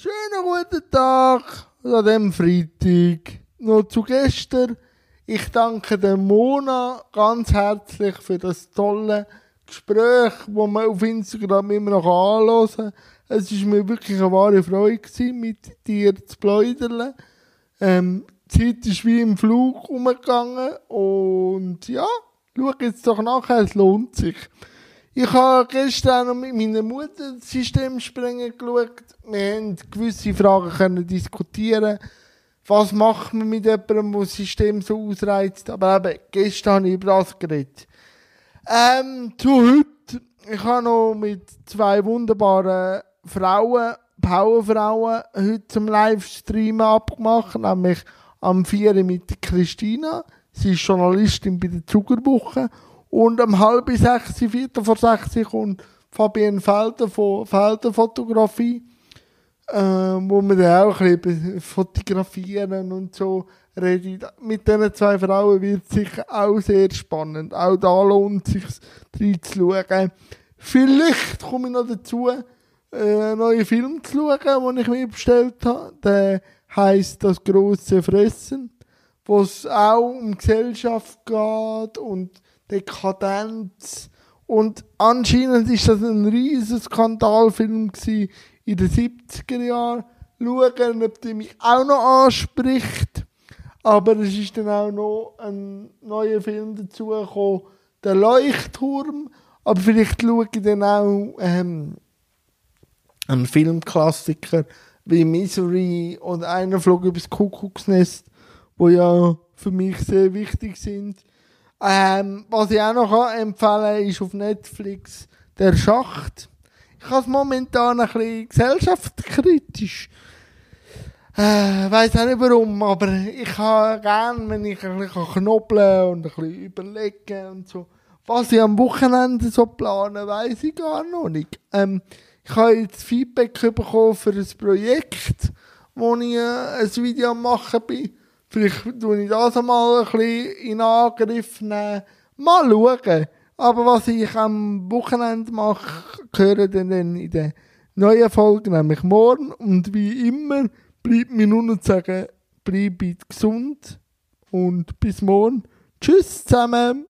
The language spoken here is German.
Schönen guten Tag an diesem Freitag. Noch zu gestern. Ich danke der Mona ganz herzlich für das tolle Gespräch, wo man auf Instagram immer noch anhören kann. Es war mir wirklich eine wahre Freude, gewesen, mit dir zu plaudern. Ähm, die Zeit ist wie im Flug umgegangen und ja, schau jetzt doch nachher, es lohnt sich. Ich habe gestern mit meiner Mutter das Systemspringen geschaut. Wir haben gewisse Fragen können diskutieren. Was macht man mit jemandem, der das System so ausreizt? Aber eben, gestern habe ich über das geredet. Ähm, zu heute. Ich habe noch mit zwei wunderbaren Frauen, Powerfrauen, heute zum Livestreamen abgemacht, nämlich am 4. mit Christina. Sie ist Journalistin bei der Zuckerwoche. Und um halb sechs, viertel vor sechs kommt Fabienne Felder von Felder-Fotografie, äh, wo wir dann auch ein bisschen fotografieren und so reden. Mit diesen zwei Frauen wird es sicher auch sehr spannend. Auch da lohnt es sich reinzuschauen. Vielleicht komme ich noch dazu, äh, einen neuen Film zu schauen, den ich mir bestellt habe. Der heisst Das große Fressen, wo es auch um Gesellschaft geht und Dekadenz. Und anscheinend ist das ein riesiger Skandalfilm in den 70er Jahren. Schauen, ob der mich auch noch anspricht. Aber es ist dann auch noch ein neuer Film dazu gekommen, der Leuchtturm. Aber vielleicht schaue ich dann auch ähm, einen Filmklassiker wie Misery oder einer flog übers Kuckucksnest, wo ja für mich sehr wichtig sind. Ähm, was ich auch noch empfehlen kann, ist auf Netflix der Schacht. Ich habe es momentan ein bisschen gesellschaftskritisch. Äh, weiß auch nicht warum, aber ich habe gerne, wenn ich ein bisschen knobeln und ein bisschen überlegen und so. Was ich am Wochenende so plane, weiß ich gar noch nicht. Ähm, ich habe jetzt Feedback bekommen für ein Projekt, wo ich äh, ein Video am machen bin. Vielleicht tue ich das einmal ein bisschen in Angriff nehmen. Mal schauen. Aber was ich am Wochenende mache, höre dann in der neuen Folge, nämlich morgen. Und wie immer bleibt mir nur noch zu sagen, bleibt gesund und bis morgen. Tschüss zusammen.